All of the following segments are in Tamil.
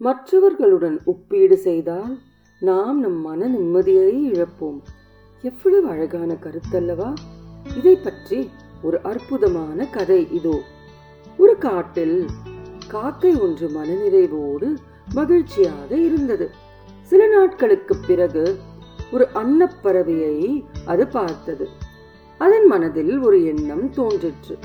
மற்றவர்களுடன் ஒப்பீடு செய்தால் நாம் நம் மன நிம்மதியை இழப்போம். எவ்வளவு அழகான கருத்தல்லவா? இதை பற்றி ஒரு அற்புதமான கதை இதோ. ஒரு காட்டில் காக்கை ஒன்று மனநிறைவோடு மகிழ்ச்சியாக இருந்தது. சில நாட்களுக்கு பிறகு ஒரு அன்னப்பறவையை அது பார்த்தது. அதன் மனதில் ஒரு எண்ணம் தோன்றிற்று.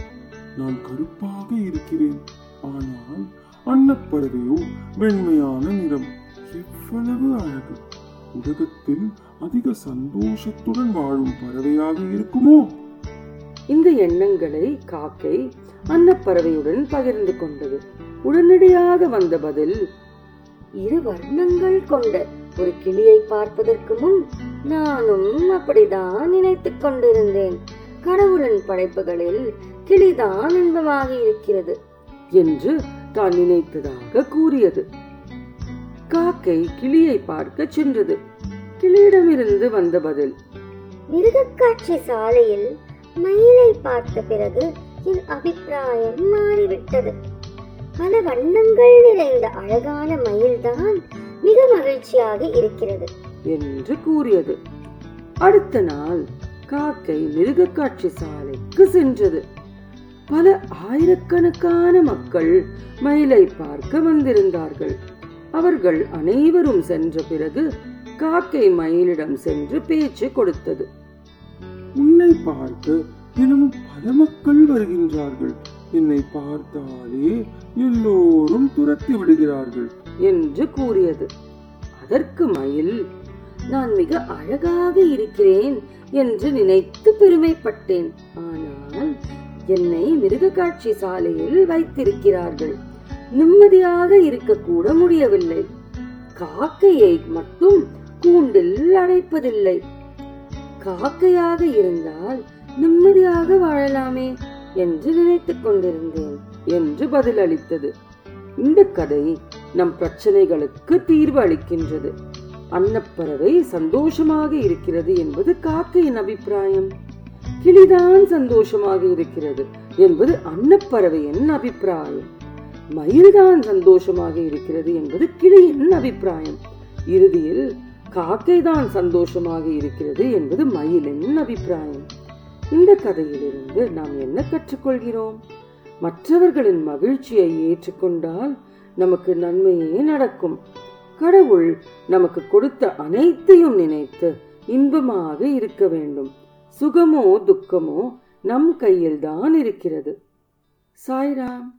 நான் கருப்பாக இருக்கிறேன். ஆனால் அன்னப்பறவையோ வெண்மையான நிறம். எவ்வளவு அழகு. உலகத்தில் அதிக சந்தோஷத்துடன் வாழும் பறவையாக இருக்குமோ? இந்த எண்ணங்களை காக்கை அன்னப்பறவையுடன் பகிர்ந்து கொண்டது. உடனடியாக வந்த பதில் இரு வர்ணங்கள் கொண்ட ஒரு கிளியை பார்ப்பதற்கு முன் நானும் அப்படிதான் நினைத்துக் கொண்டிருந்தேன். கடவுளின் படைப்புகளில் கிளிதான் இன்பமாக இருக்கிறது என்று தான் நினைத்ததாக கூறியது. காக்கை கிளியை பார்க்க சென்றது. கிளியிடமிருந்து வந்த பதில் மிருகக்காட்சி சாலையில் மயிலை பார்த்த பிறகு என் அபிப்பிராயம் மாறிவிட்டது. பல வண்ணங்கள் நிறைந்த அழகான மயில்தான் மிக மகிழ்ச்சியாக இருக்கிறது என்று கூறியது. அடுத்த நாள் காக்கை மிருகக்காட்சி சாலைக்கு சென்றது. பல ஆயிரக்கணக்கான மக்கள் மயிலை பார்க்க வந்திருந்தார்கள். அவர்கள் அனைவரும் சென்ற பிறகு காக்கை மயிலிடம் சென்று பேச்சு கொடுத்தது. உன்னை பார்க்க தினமும் பல மக்கள் வருகின்றார்கள். என்னை பார்த்தாலே எல்லோரும் துரத்தி விடுகிறார்கள். என்று கூறியது. அதற்கு மயில் நான் மிக அழகாக இருக்கிறேன் என்று நினைத்து பெருமைப்பட்டேன். ஆனால் என்னை மிருகக்காட்சி சாலையில் வைத்திருக்கிறார்கள். நிம்மதியாக இருக்கக்கூட முடியவில்லை. காக்கையை மட்டும் கூண்டில் அடைப்பதில்லை. காக்கையாக இருந்தால் நிம்மதியாக வாழலாமே என்று நினைத்துக் கொண்டிருந்தேன் என்று பதிலளித்தது. இந்த கதை நம் பிரச்சனைகளுக்கு தீர்வு அளிக்கின்றது. அன்னப்பறவை சந்தோஷமாக இருக்கிறது என்பது காக்கையின் அபிப்பிராயம். கிளிதான் சந்தோஷமாக இருக்கிறது என்பது அன்னப்பறவையின் அபிப்பிராயம். மயில்தான் சந்தோஷமாக இருக்கிறது என்பது கிளியின் அபிப்பிராயம். இறுதியில் காக்கைதான் சந்தோஷமாக இருக்கிறது என்பது மயிலின் அபிப்பிராயம். இந்த கதையிலிருந்து நாம் என்ன கற்றுக்கொள்கிறோம்? மற்றவர்களின் மகிழ்ச்சியை ஏற்றுக்கொண்டால் நமக்கு நன்மையே நடக்கும். கடவுள் நமக்கு கொடுத்த அனைத்தையும் நினைத்து இன்பமாக இருக்க வேண்டும். சுகமோ துக்கமோ நம் கையில்தான் இருக்கிறது. சாய்ராம்.